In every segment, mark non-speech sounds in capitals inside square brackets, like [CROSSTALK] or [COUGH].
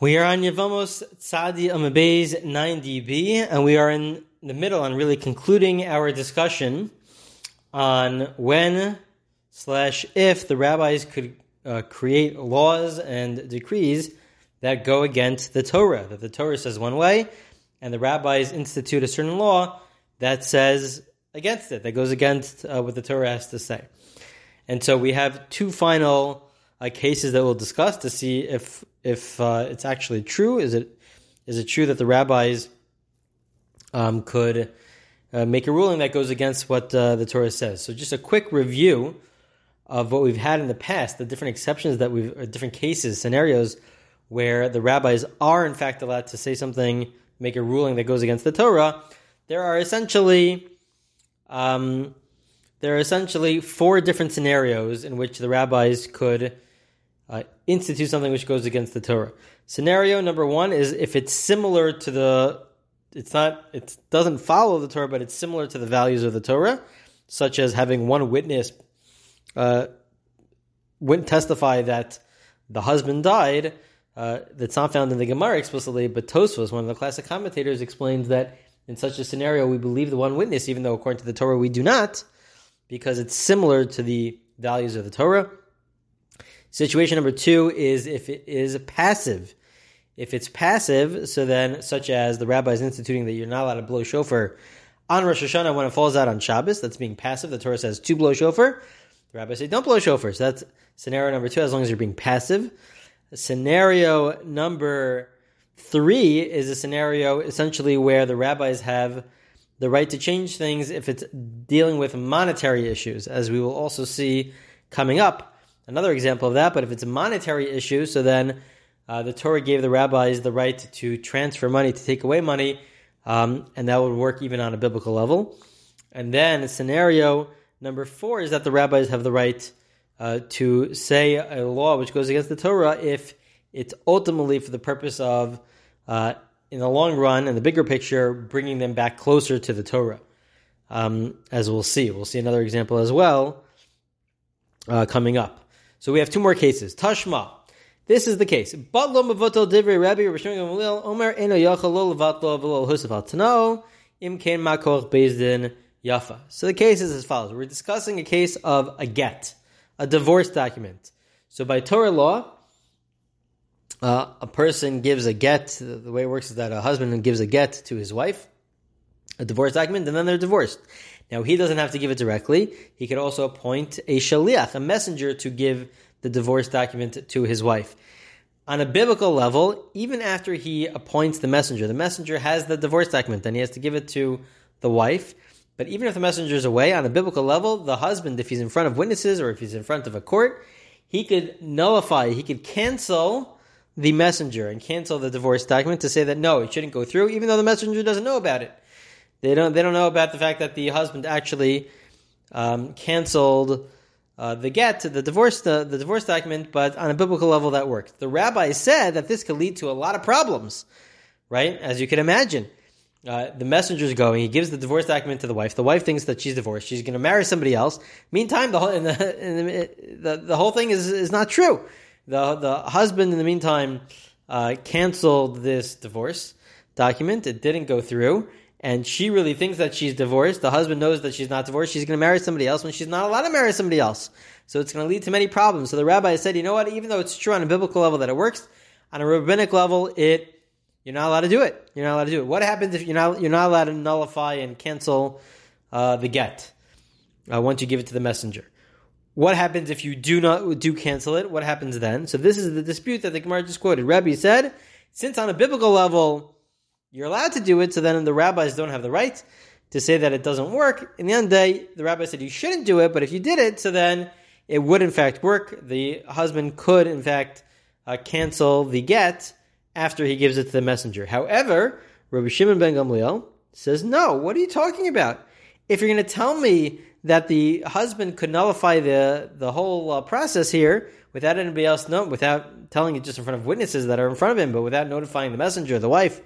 We are on Yevamos Tzadi Amabez 9db, and we are in the middle and really concluding our discussion on when slash if the rabbis could uh, create laws and decrees that go against the Torah. That the Torah says one way, and the rabbis institute a certain law that says against it, that goes against uh, what the Torah has to say. And so we have two final uh, cases that we'll discuss to see if if uh, it's actually true. Is it is it true that the rabbis um, could uh, make a ruling that goes against what uh, the Torah says? So just a quick review of what we've had in the past, the different exceptions that we've, different cases, scenarios where the rabbis are in fact allowed to say something, make a ruling that goes against the Torah. There are essentially um, there are essentially four different scenarios in which the rabbis could uh, institute something which goes against the Torah. Scenario number one is if it's similar to the, it's not, it doesn't follow the Torah, but it's similar to the values of the Torah, such as having one witness uh, testify that the husband died. Uh, that's not found in the Gemara explicitly, but Tosfos, one of the classic commentators, explains that in such a scenario we believe the one witness, even though according to the Torah we do not, because it's similar to the values of the Torah. Situation number two is if it is passive. If it's passive, so then, such as the rabbis instituting that you're not allowed to blow shofar on Rosh Hashanah when it falls out on Shabbos, that's being passive. The Torah says to blow shofar. The rabbi says don't blow shofar. So that's scenario number two, as long as you're being passive. Scenario number three is a scenario essentially where the rabbis have the right to change things if it's dealing with monetary issues, as we will also see coming up another example of that. But if it's a monetary issue, so then uh, the Torah gave the rabbis the right to transfer money, to take away money, um, and that would work even on a biblical level. And then scenario number four is that the rabbis have the right uh, to say a law which goes against the Torah if it's ultimately for the purpose of, uh, in the long run and the bigger picture, bringing them back closer to the Torah. Um, as we'll see, we'll see another example as well uh, coming up. So we have two more cases. Tashma. This is the case. Batlo mavatal divrei Rabbi yafa. So the case is as follows. We're discussing a case of a get, a divorce document. So by Torah law, uh, a person gives a get. The way it works is that a husband gives a get to his wife, a divorce document, and then they're divorced. Now, he doesn't have to give it directly. He could also appoint a shaliach, a messenger, to give the divorce document to his wife. On a biblical level, even after he appoints the messenger, the messenger has the divorce document, and he has to give it to the wife. But even if the messenger is away, on a biblical level, the husband, if he's in front of witnesses or if he's in front of a court, he could nullify, he could cancel the messenger and cancel the divorce document to say that no, it shouldn't go through, even though the messenger doesn't know about it. They don't they don't know about the fact that the husband actually um, canceled uh, the get, the divorce, the, the divorce document, but on a biblical level that worked. The rabbi said that this could lead to a lot of problems, right? As you can imagine. Uh, the messenger's going. He gives the divorce document to the wife. The wife thinks that she's divorced. She's going to marry somebody else. Meantime, the whole in the, in the, the, the whole thing is is not true. The the husband, in the meantime, uh, canceled this divorce document. It didn't go through, and she really thinks that she's divorced. The husband knows that she's not divorced. She's going to marry somebody else when she's not allowed to marry somebody else. So it's going to lead to many problems. So the rabbi said, you know what? Even though it's true on a biblical level that it works, on a rabbinic level, it you're not allowed to do it. You're not allowed to do it. What happens if you're not you're not allowed to nullify and cancel uh, the get uh, once you give it to the messenger? What happens if you do not do cancel it? What happens then? So this is the dispute that the Gemara just quoted. Rabbi said, since on a biblical level you're allowed to do it, so then the rabbis don't have the right to say that it doesn't work. In the end the day, the rabbi said you shouldn't do it, but if you did it, so then it would in fact work. The husband could in fact uh, cancel the get after he gives it to the messenger. However, Rabbi Shimon ben Gamliel says, no, what are you talking about? If you're going to tell me that the husband could nullify the, the whole uh, process here without anybody else know, without telling it just in front of witnesses that are in front of him, but without notifying the messenger, the wife,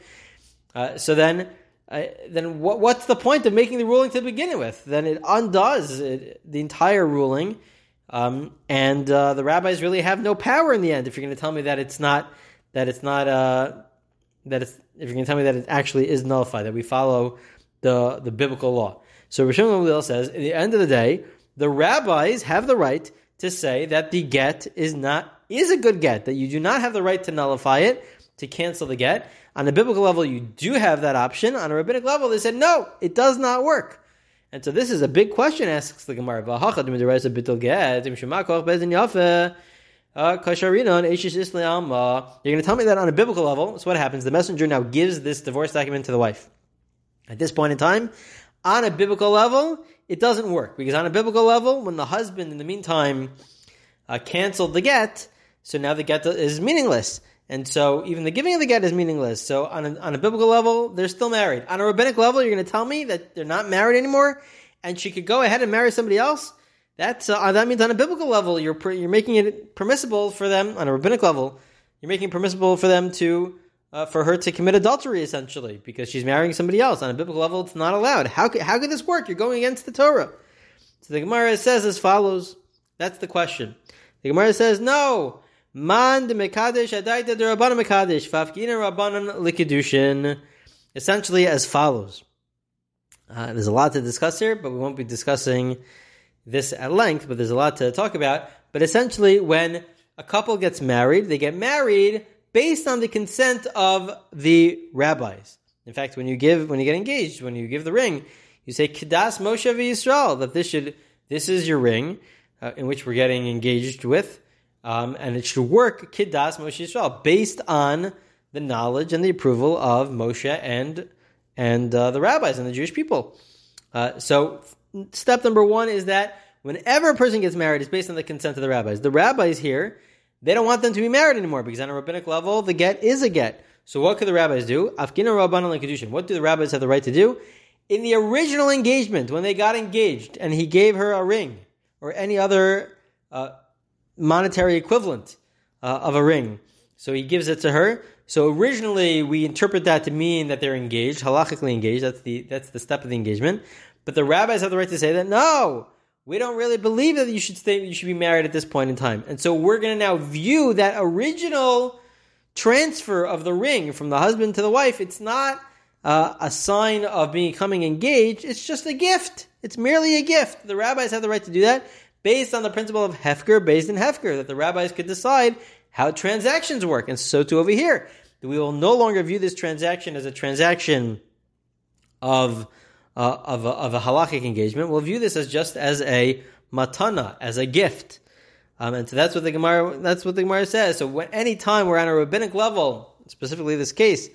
uh, so then, uh, then what, what's the point of making the ruling to begin with? Then it undoes it, the entire ruling, um, and uh, the rabbis really have no power in the end. If you're going to tell me that it's not that it's not uh, that it's if you're going to tell me that it actually is nullified, that we follow the the biblical law. So Rishon Gamliel says, at the end of the day, the rabbis have the right to say that the get is not is a good get, that you do not have the right to nullify it, to cancel the get. On a biblical level, you do have that option. On a rabbinic level, they said no, it does not work. And so this is a big question, asks the Gemara. Uh, You're going to tell me that on a biblical level, so what happens? The messenger now gives this divorce document to the wife. At this point in time, on a biblical level, it doesn't work because on a biblical level, when the husband, in the meantime, uh, canceled the get, so now the get is meaningless. And so even the giving of the get is meaningless. So on a, on a biblical level, they're still married. On a rabbinic level, you're going to tell me that they're not married anymore and she could go ahead and marry somebody else? That's uh, that means on a biblical level, you're you're making it permissible for them on a rabbinic level. You're making it permissible for them to uh, for her to commit adultery essentially because she's marrying somebody else. On a biblical level, it's not allowed. How could, how could this work? You're going against the Torah. So the Gemara says as follows. That's the question. The Gemara says no. Man de mekadesh adaita de rabbanan mekadesh fafgina rabbanan likidushin. Essentially as follows. Uh, there's a lot to discuss here, but we won't be discussing this at length, but there's a lot to talk about. But essentially, when a couple gets married, they get married based on the consent of the rabbis. In fact, when you give, when you get engaged, when you give the ring, you say Kedas Moshe Yisrael that this should, this is your ring uh, in which we're getting engaged with, um, and it should work Kedas Moshe Yisrael based on the knowledge and the approval of Moshe and and uh, the rabbis and the Jewish people. Uh, so step number one is that whenever a person gets married, it's based on the consent of the rabbis. The rabbis here, they don't want them to be married anymore because on a rabbinic level, the get is a get. So what could the rabbis do? Afkina rabbanon kedushin. What do the rabbis have the right to do? In the original engagement, when they got engaged and he gave her a ring or any other uh, monetary equivalent uh, of a ring, so he gives it to her. So originally we interpret that to mean that they're engaged, halachically engaged. That's the that's the step of the engagement. But the rabbis have the right to say that no, we don't really believe that you should stay, you should be married at this point in time. And so we're going to now view that original transfer of the ring from the husband to the wife. It's not uh, a sign of becoming engaged. It's just a gift. It's merely a gift. The rabbis have the right to do that based on the principle of hefker, based in hefker, that the rabbis could decide how transactions work. And so too over here. We will no longer view this transaction as a transaction of uh, of, a, of a halachic engagement, we'll view this as just as a matana, as a gift. Um, and so that's what the Gemara that's what the Gemara says. So any time we're on a rabbinic level, specifically this case,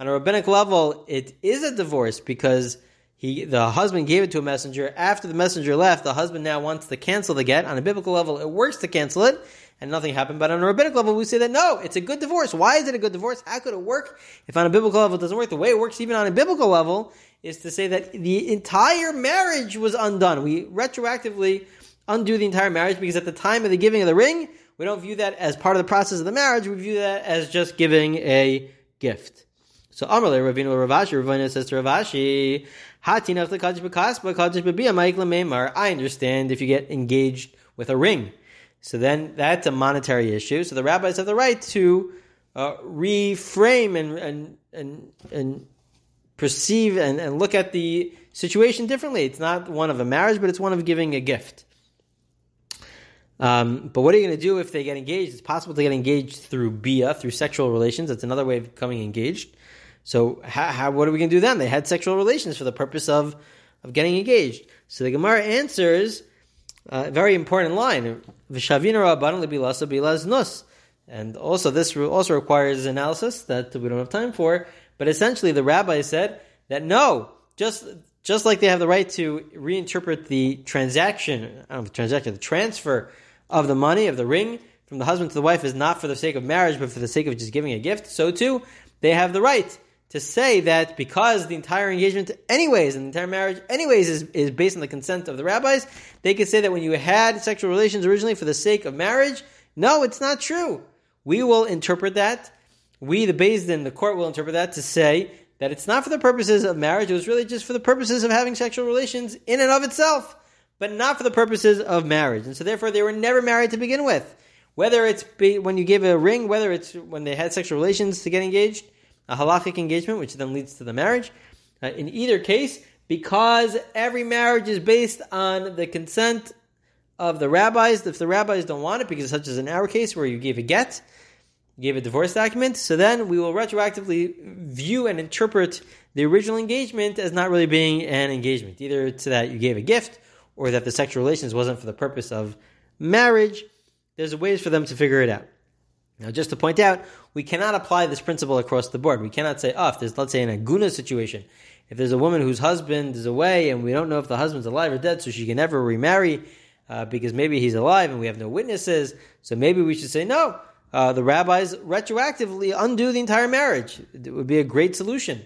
on a rabbinic level, it is a divorce because he the husband gave it to a messenger. After the messenger left, the husband now wants to cancel the get. On a biblical level, it works to cancel it, and nothing happened. But on a rabbinic level, we say that no, it's a good divorce. Why is it a good divorce? How could it work if on a biblical level it doesn't work? The way it works even on a biblical level is to say that the entire marriage was undone. We retroactively undo the entire marriage because at the time of the giving of the ring, we don't view that as part of the process of the marriage. We view that as just giving a gift. So Amarle Ravina Rav Ashi Ravina says to Rav Ashi, I understand if you get engaged with a ring. So then that's a monetary issue. So the rabbis have the right to uh, reframe and, and and and perceive and, and look at the situation differently. It's not one of a marriage, but it's one of giving a gift. Um, but what are you going to do if they get engaged? It's possible to get engaged through bia, through sexual relations. That's another way of becoming engaged. So, how, how, what are we going to do then? They had sexual relations for the purpose of, of getting engaged. So the Gemara answers uh, a very important line: Vishavina roaban libi lasabilas nus. And also, this rule also requires analysis that we don't have time for. But essentially, the rabbi said that no, just just like they have the right to reinterpret the transaction, I don't know, the transaction, the transfer of the money of the ring from the husband to the wife is not for the sake of marriage, but for the sake of just giving a gift. So too, they have the right to say that because the entire engagement, anyways, and the entire marriage, anyways, is, is based on the consent of the rabbis, they could say that when you had sexual relations originally for the sake of marriage, no, it's not true. We will interpret that we, the Beis Din, the court will interpret that to say that it's not for the purposes of marriage, it was really just for the purposes of having sexual relations in and of itself, but not for the purposes of marriage. And so therefore they were never married to begin with. Whether it's be, when you give a ring, whether it's when they had sexual relations to get engaged, a halachic engagement, which then leads to the marriage. Uh, in either case, because every marriage is based on the consent of the rabbis. If the rabbis don't want it, because such as in our case where you gave a get, you gave a divorce document, so then we will retroactively view and interpret the original engagement as not really being an engagement, either to that you gave a gift or that the sexual relations wasn't for the purpose of marriage. There's ways for them to figure it out. Now, just to point out, we cannot apply this principle across the board. We cannot say, oh, if there's, let's say, an aguna situation, if there's a woman whose husband is away and we don't know if the husband's alive or dead, so she can never remarry uh, because maybe he's alive and we have no witnesses, so maybe we should say, no, uh, the rabbis retroactively undo the entire marriage. It would be a great solution.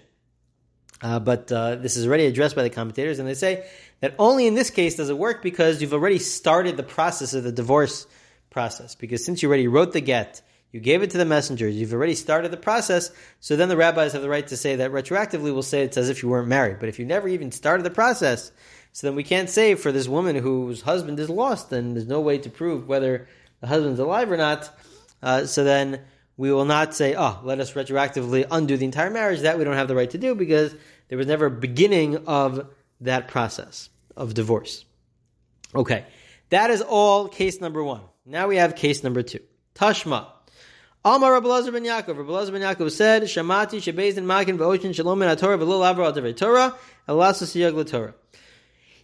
Uh, but uh, this is already addressed by the commentators, and they say that only in this case does it work because you've already started the process of the divorce process. Because since you already wrote the get, you gave it to the messengers, you've already started the process, so then the rabbis have the right to say that retroactively we'll say it's as if you weren't married. But if you never even started the process, so then we can't say for this woman whose husband is lost and there's no way to prove whether the husband's alive or not, uh, so then we will not say, oh, let us retroactively undo the entire marriage. That we don't have the right to do because there was never a beginning of that process of divorce. Okay, that is all case number one. Now we have case number two. Tashma. Amar Rabbi ben Yaakov. Rabbi ben Yaakov said, Shamati shebezin makin v'oshin shalom min Torah v'lil avra al Torah elas siyag Torah.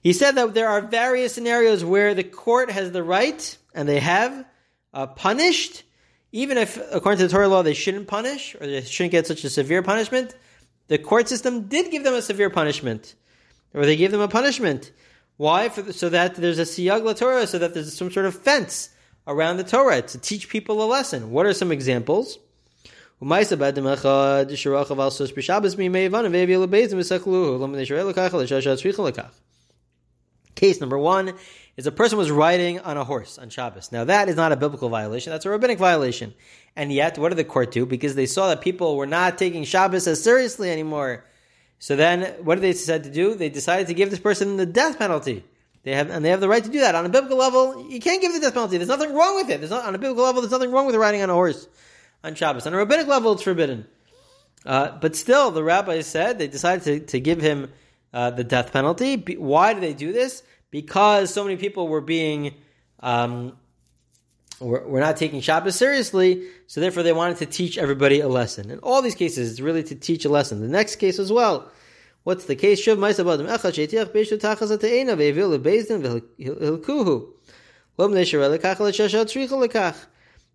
He said that there are various scenarios where the court has the right, and they have, uh, punished even if, according to the Torah law, they shouldn't punish or they shouldn't get such a severe punishment, the court system did give them a severe punishment, or they gave them a punishment. Why? The, so that there's a siyag Torah, so that there's some sort of fence around the Torah to teach people a lesson. What are some examples? Case number one is a person was riding on a horse on Shabbos. Now that is not a biblical violation; that's a rabbinic violation. And yet, what did the court do? Because they saw that people were not taking Shabbos as seriously anymore. So then, what did they decide to do? They decided to give this person the death penalty. They have, and they have the right to do that. On a biblical level, you can't give the death penalty. There's nothing wrong with it. There's not, on a biblical level, there's nothing wrong with riding on a horse on Shabbos. On a rabbinic level, it's forbidden. Uh, but still, the rabbis said they decided to, to give him uh, the death penalty. Why did they do this? because so many people were being um, were, were not taking Shabbos seriously, so therefore they wanted to teach everybody a lesson. In all these cases, it's really to teach a lesson. The next case as well. What's the case? Shuv ma'isa b'adam echad sheitiach beishu tachas ata'ena ve'evil lebezdin v'hilkuhu. Lo m'nei lekach l'shashat tzricha lekach.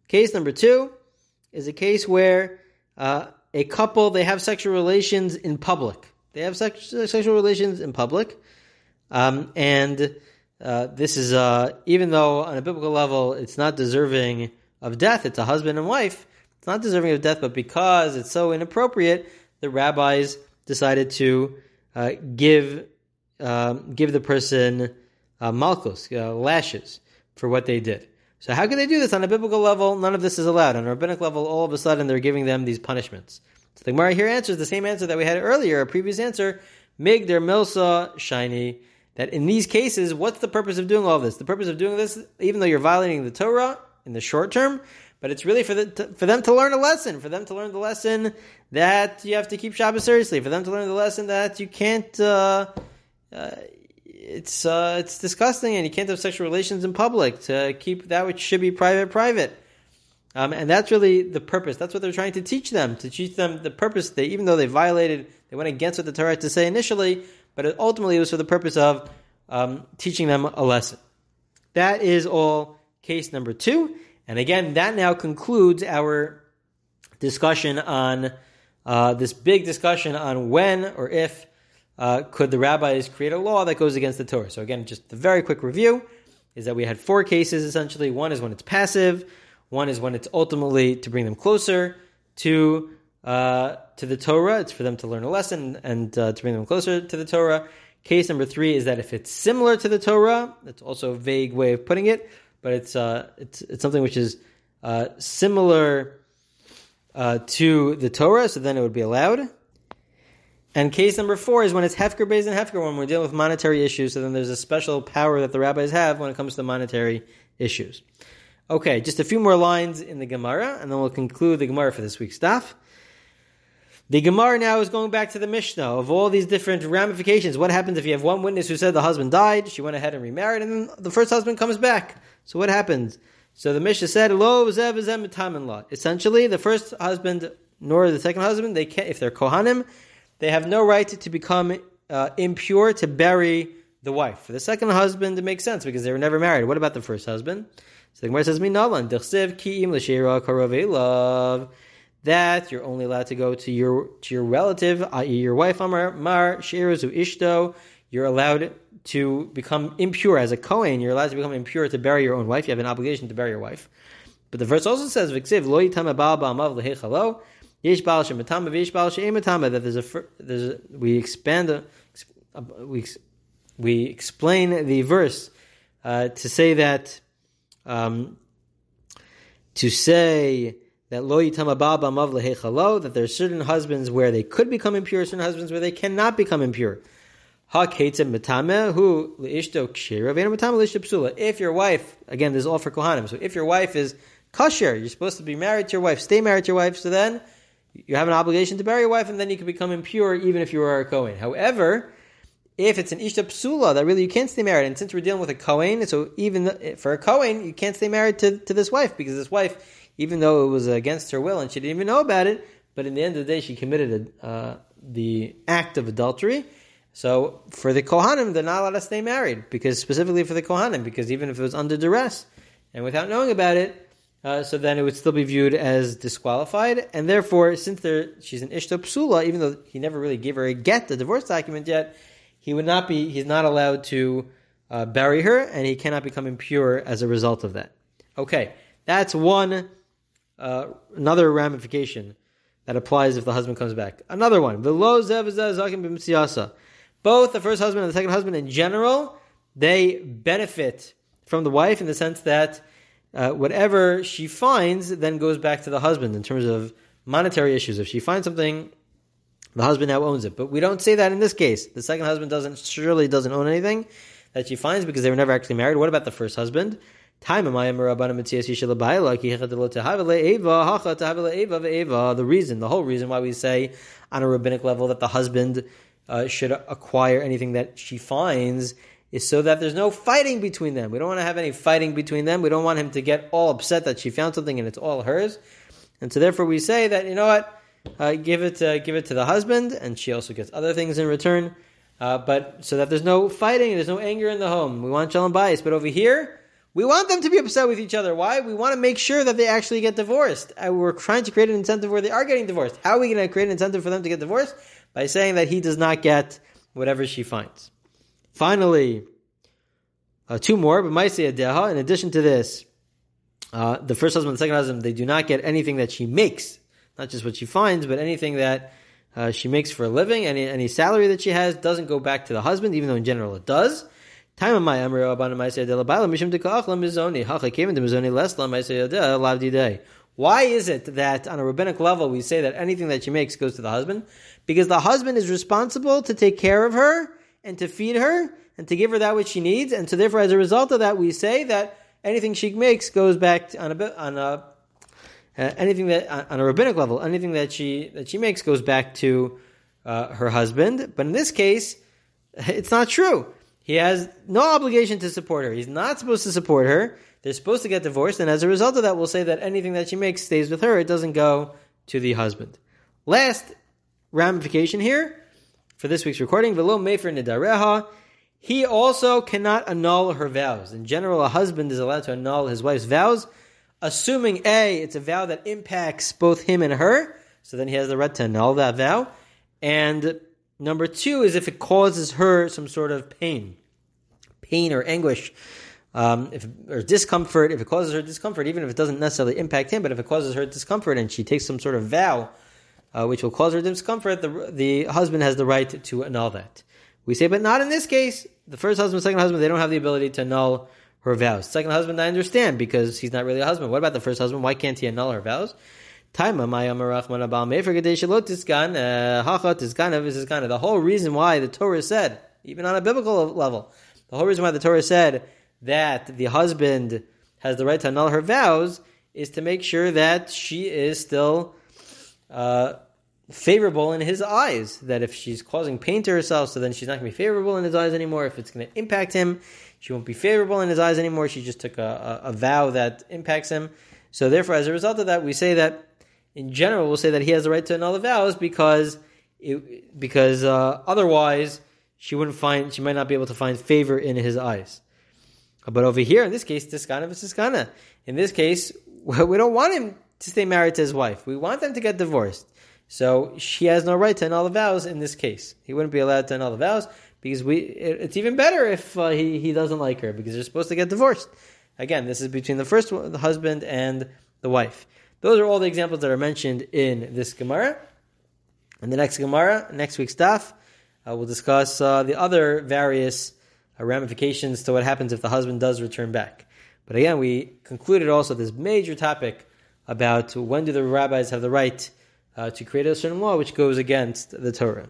Case number two is a case where uh, a couple, they have sexual relations in public. They have sex, sexual relations in public. Um, and uh, this is, uh, even though on a biblical level it's not deserving of death, it's a husband and wife, it's not deserving of death, but because it's so inappropriate, the rabbis decided to uh, give um, give the person uh, malchus, uh, lashes, for what they did. So how can they do this on a biblical level? None of this is allowed. On a rabbinic level, all of a sudden they're giving them these punishments. So the Gemara here answers the same answer that we had earlier, a previous answer. Mig der milsa shiny that in these cases, what's the purpose of doing all this? The purpose of doing this, even though you're violating the Torah in the short term, but it's really for the, to, for them to learn a lesson, for them to learn the lesson that you have to keep Shabbos seriously, for them to learn the lesson that you can't. Uh, uh, it's uh, it's disgusting, and you can't have sexual relations in public. To keep that which should be private private, um, and that's really the purpose. That's what they're trying to teach them. To teach them the purpose. They even though they violated, they went against what the Torah had to say initially but ultimately it was for the purpose of um, teaching them a lesson. That is all case number two. And again, that now concludes our discussion on uh, this big discussion on when or if uh, could the rabbis create a law that goes against the Torah. So again, just a very quick review is that we had four cases essentially. One is when it's passive. One is when it's ultimately to bring them closer to uh, to the Torah. It's for them to learn a lesson and uh, to bring them closer to the Torah. Case number three is that if it's similar to the Torah, that's also a vague way of putting it, but it's uh, it's it's something which is uh, similar uh, to the Torah, so then it would be allowed. And case number four is when it's hefker based and hefker, when we're dealing with monetary issues. So then there's a special power that the rabbis have when it comes to monetary issues. Okay, just a few more lines in the Gemara, and then we'll conclude the Gemara for this week's stuff. The Gemara now is going back to the Mishnah of all these different ramifications. What happens if you have one witness who said the husband died, she went ahead and remarried, and then the first husband comes back? So what happens? So the Mishnah said, "Lo law." Essentially, the first husband nor the second husband, they can't. If they're kohanim, they have no right to become uh, impure to bury the wife. For the second husband, it makes sense because they were never married. What about the first husband? So the Gemara says, "Minalan l'sheira karavelav." That you're only allowed to go to your to your relative, i.e., your wife, Amar Mar Sherezu Ishto. You're allowed to become impure as a Kohen. You're allowed to become impure to bury your own wife. You have an obligation to bury your wife. But the verse also says, "V'ksiv lo yitama baal ba'amav lehechalo." Yesh baal shematama v'yesh baal she'ematama. That there's a there's a, we expand a, we we explain the verse uh, to say that um, to say that lo yitamababa mav lehechalo, that there are certain husbands where they could become impure, certain husbands where they cannot become impure. Ha metame who leishto kshira psula. If your wife, again, this is all for kohanim. So if your wife is kosher, you're supposed to be married to your wife, stay married to your wife. So then you have an obligation to bury your wife, and then you can become impure even if you are a kohen. However, if it's an ishta psula that really you can't stay married, and since we're dealing with a kohen, so even for a kohen, you can't stay married to, to this wife because this wife even though it was against her will and she didn't even know about it, but in the end of the day, she committed a, uh, the act of adultery. So for the Kohanim, they're not allowed to stay married, because specifically for the Kohanim, because even if it was under duress and without knowing about it, uh, so then it would still be viewed as disqualified, and therefore, since she's an ishta psula, even though he never really gave her a get, the divorce document yet, he would not be, he's not allowed to uh, bury her, and he cannot become impure as a result of that. Okay, that's one uh, another ramification that applies if the husband comes back. Another one. Both the first husband and the second husband in general, they benefit from the wife in the sense that uh, whatever she finds then goes back to the husband in terms of monetary issues. If she finds something, the husband now owns it. But we don't say that in this case. The second husband doesn't surely doesn't own anything that she finds because they were never actually married. What about the first husband? The reason, the whole reason why we say on a rabbinic level that the husband uh, should acquire anything that she finds is so that there's no fighting between them. We don't want to have any fighting between them. We don't want him to get all upset that she found something and it's all hers. And so therefore we say that, you know what, uh, give it uh, give it to the husband, and she also gets other things in return. Uh, but so that there's no fighting, there's no anger in the home. We want shalom bayis. But over here, we want them to be upset with each other. Why? We want to make sure that they actually get divorced. We're trying to create an incentive where they are getting divorced. How are we going to create an incentive for them to get divorced? By saying that he does not get whatever she finds. Finally, uh, two more, but Maisei Adeha, in addition to this, uh, the first husband and the second husband, they do not get anything that she makes, not just what she finds, but anything that uh, she makes for a living, any, any salary that she has doesn't go back to the husband, even though in general it does. Time of my Amri Rabban Maisei Adela Baila Mishum Dekachla Mizoni Hacha came into Mizoni Lavdi Day. Why is it that on a rabbinic level we say that anything that she makes goes to the husband? Because the husband is responsible to take care of her and to feed her and to give her that which she needs, and so therefore, as a result of that, we say that anything she makes goes back on a on a uh, anything that on a rabbinic level, anything that she that she makes goes back to uh, her husband. But in this case, it's not true. He has no obligation to support her. He's not supposed to support her. They're supposed to get divorced, and as a result of that, we'll say that anything that she makes stays with her. It doesn't go to the husband. Last ramification here for this week's recording: Velo mefer nidareha. He also cannot annul her vows. In general, a husband is allowed to annul his wife's vows, assuming a it's a vow that impacts both him and her. So then he has the right to annul that vow, and Number two is if it causes her some sort of pain, pain or anguish, um, if, or discomfort. If it causes her discomfort, even if it doesn't necessarily impact him, but if it causes her discomfort and she takes some sort of vow, uh, which will cause her discomfort, the, the husband has the right to annul that. We say, but not in this case. The first husband, second husband, they don't have the ability to annul her vows. Second husband, I understand because he's not really a husband. What about the first husband? Why can't he annul her vows? Taima Mayam Abal Mefer Gadeshalot Tiskan uh, Hacha Tiskan Tiskan. The whole reason why the Torah said, even on a biblical level, the whole reason why the Torah said that the husband has the right to annul her vows is to make sure that she is still uh, favorable in his eyes. That if she's causing pain to herself, so then she's not going to be favorable in his eyes anymore. If it's going to impact him, she won't be favorable in his eyes anymore. She just took a, a, a vow that impacts him. So therefore, as a result of that, we say that in general, we'll say that he has the right to annul the vows because it, because uh, otherwise she wouldn't find she might not be able to find favor in his eyes. But over here, in this case, tiskana v'tiskana. In this case, [LAUGHS] we don't want him to stay married to his wife. We want them to get divorced. So she has no right to annul the vows in this case. He wouldn't be allowed to annul the vows because we. It's even better if uh, he he doesn't like her because they're supposed to get divorced. Again, this is between the first the husband and the wife. Those are all the examples that are mentioned in this Gemara. In the next Gemara, next week's daf, uh, we'll discuss uh, the other various uh, ramifications to what happens if the husband does return back. But again, we concluded also this major topic about when do the rabbis have the right uh, to create a certain law which goes against the Torah.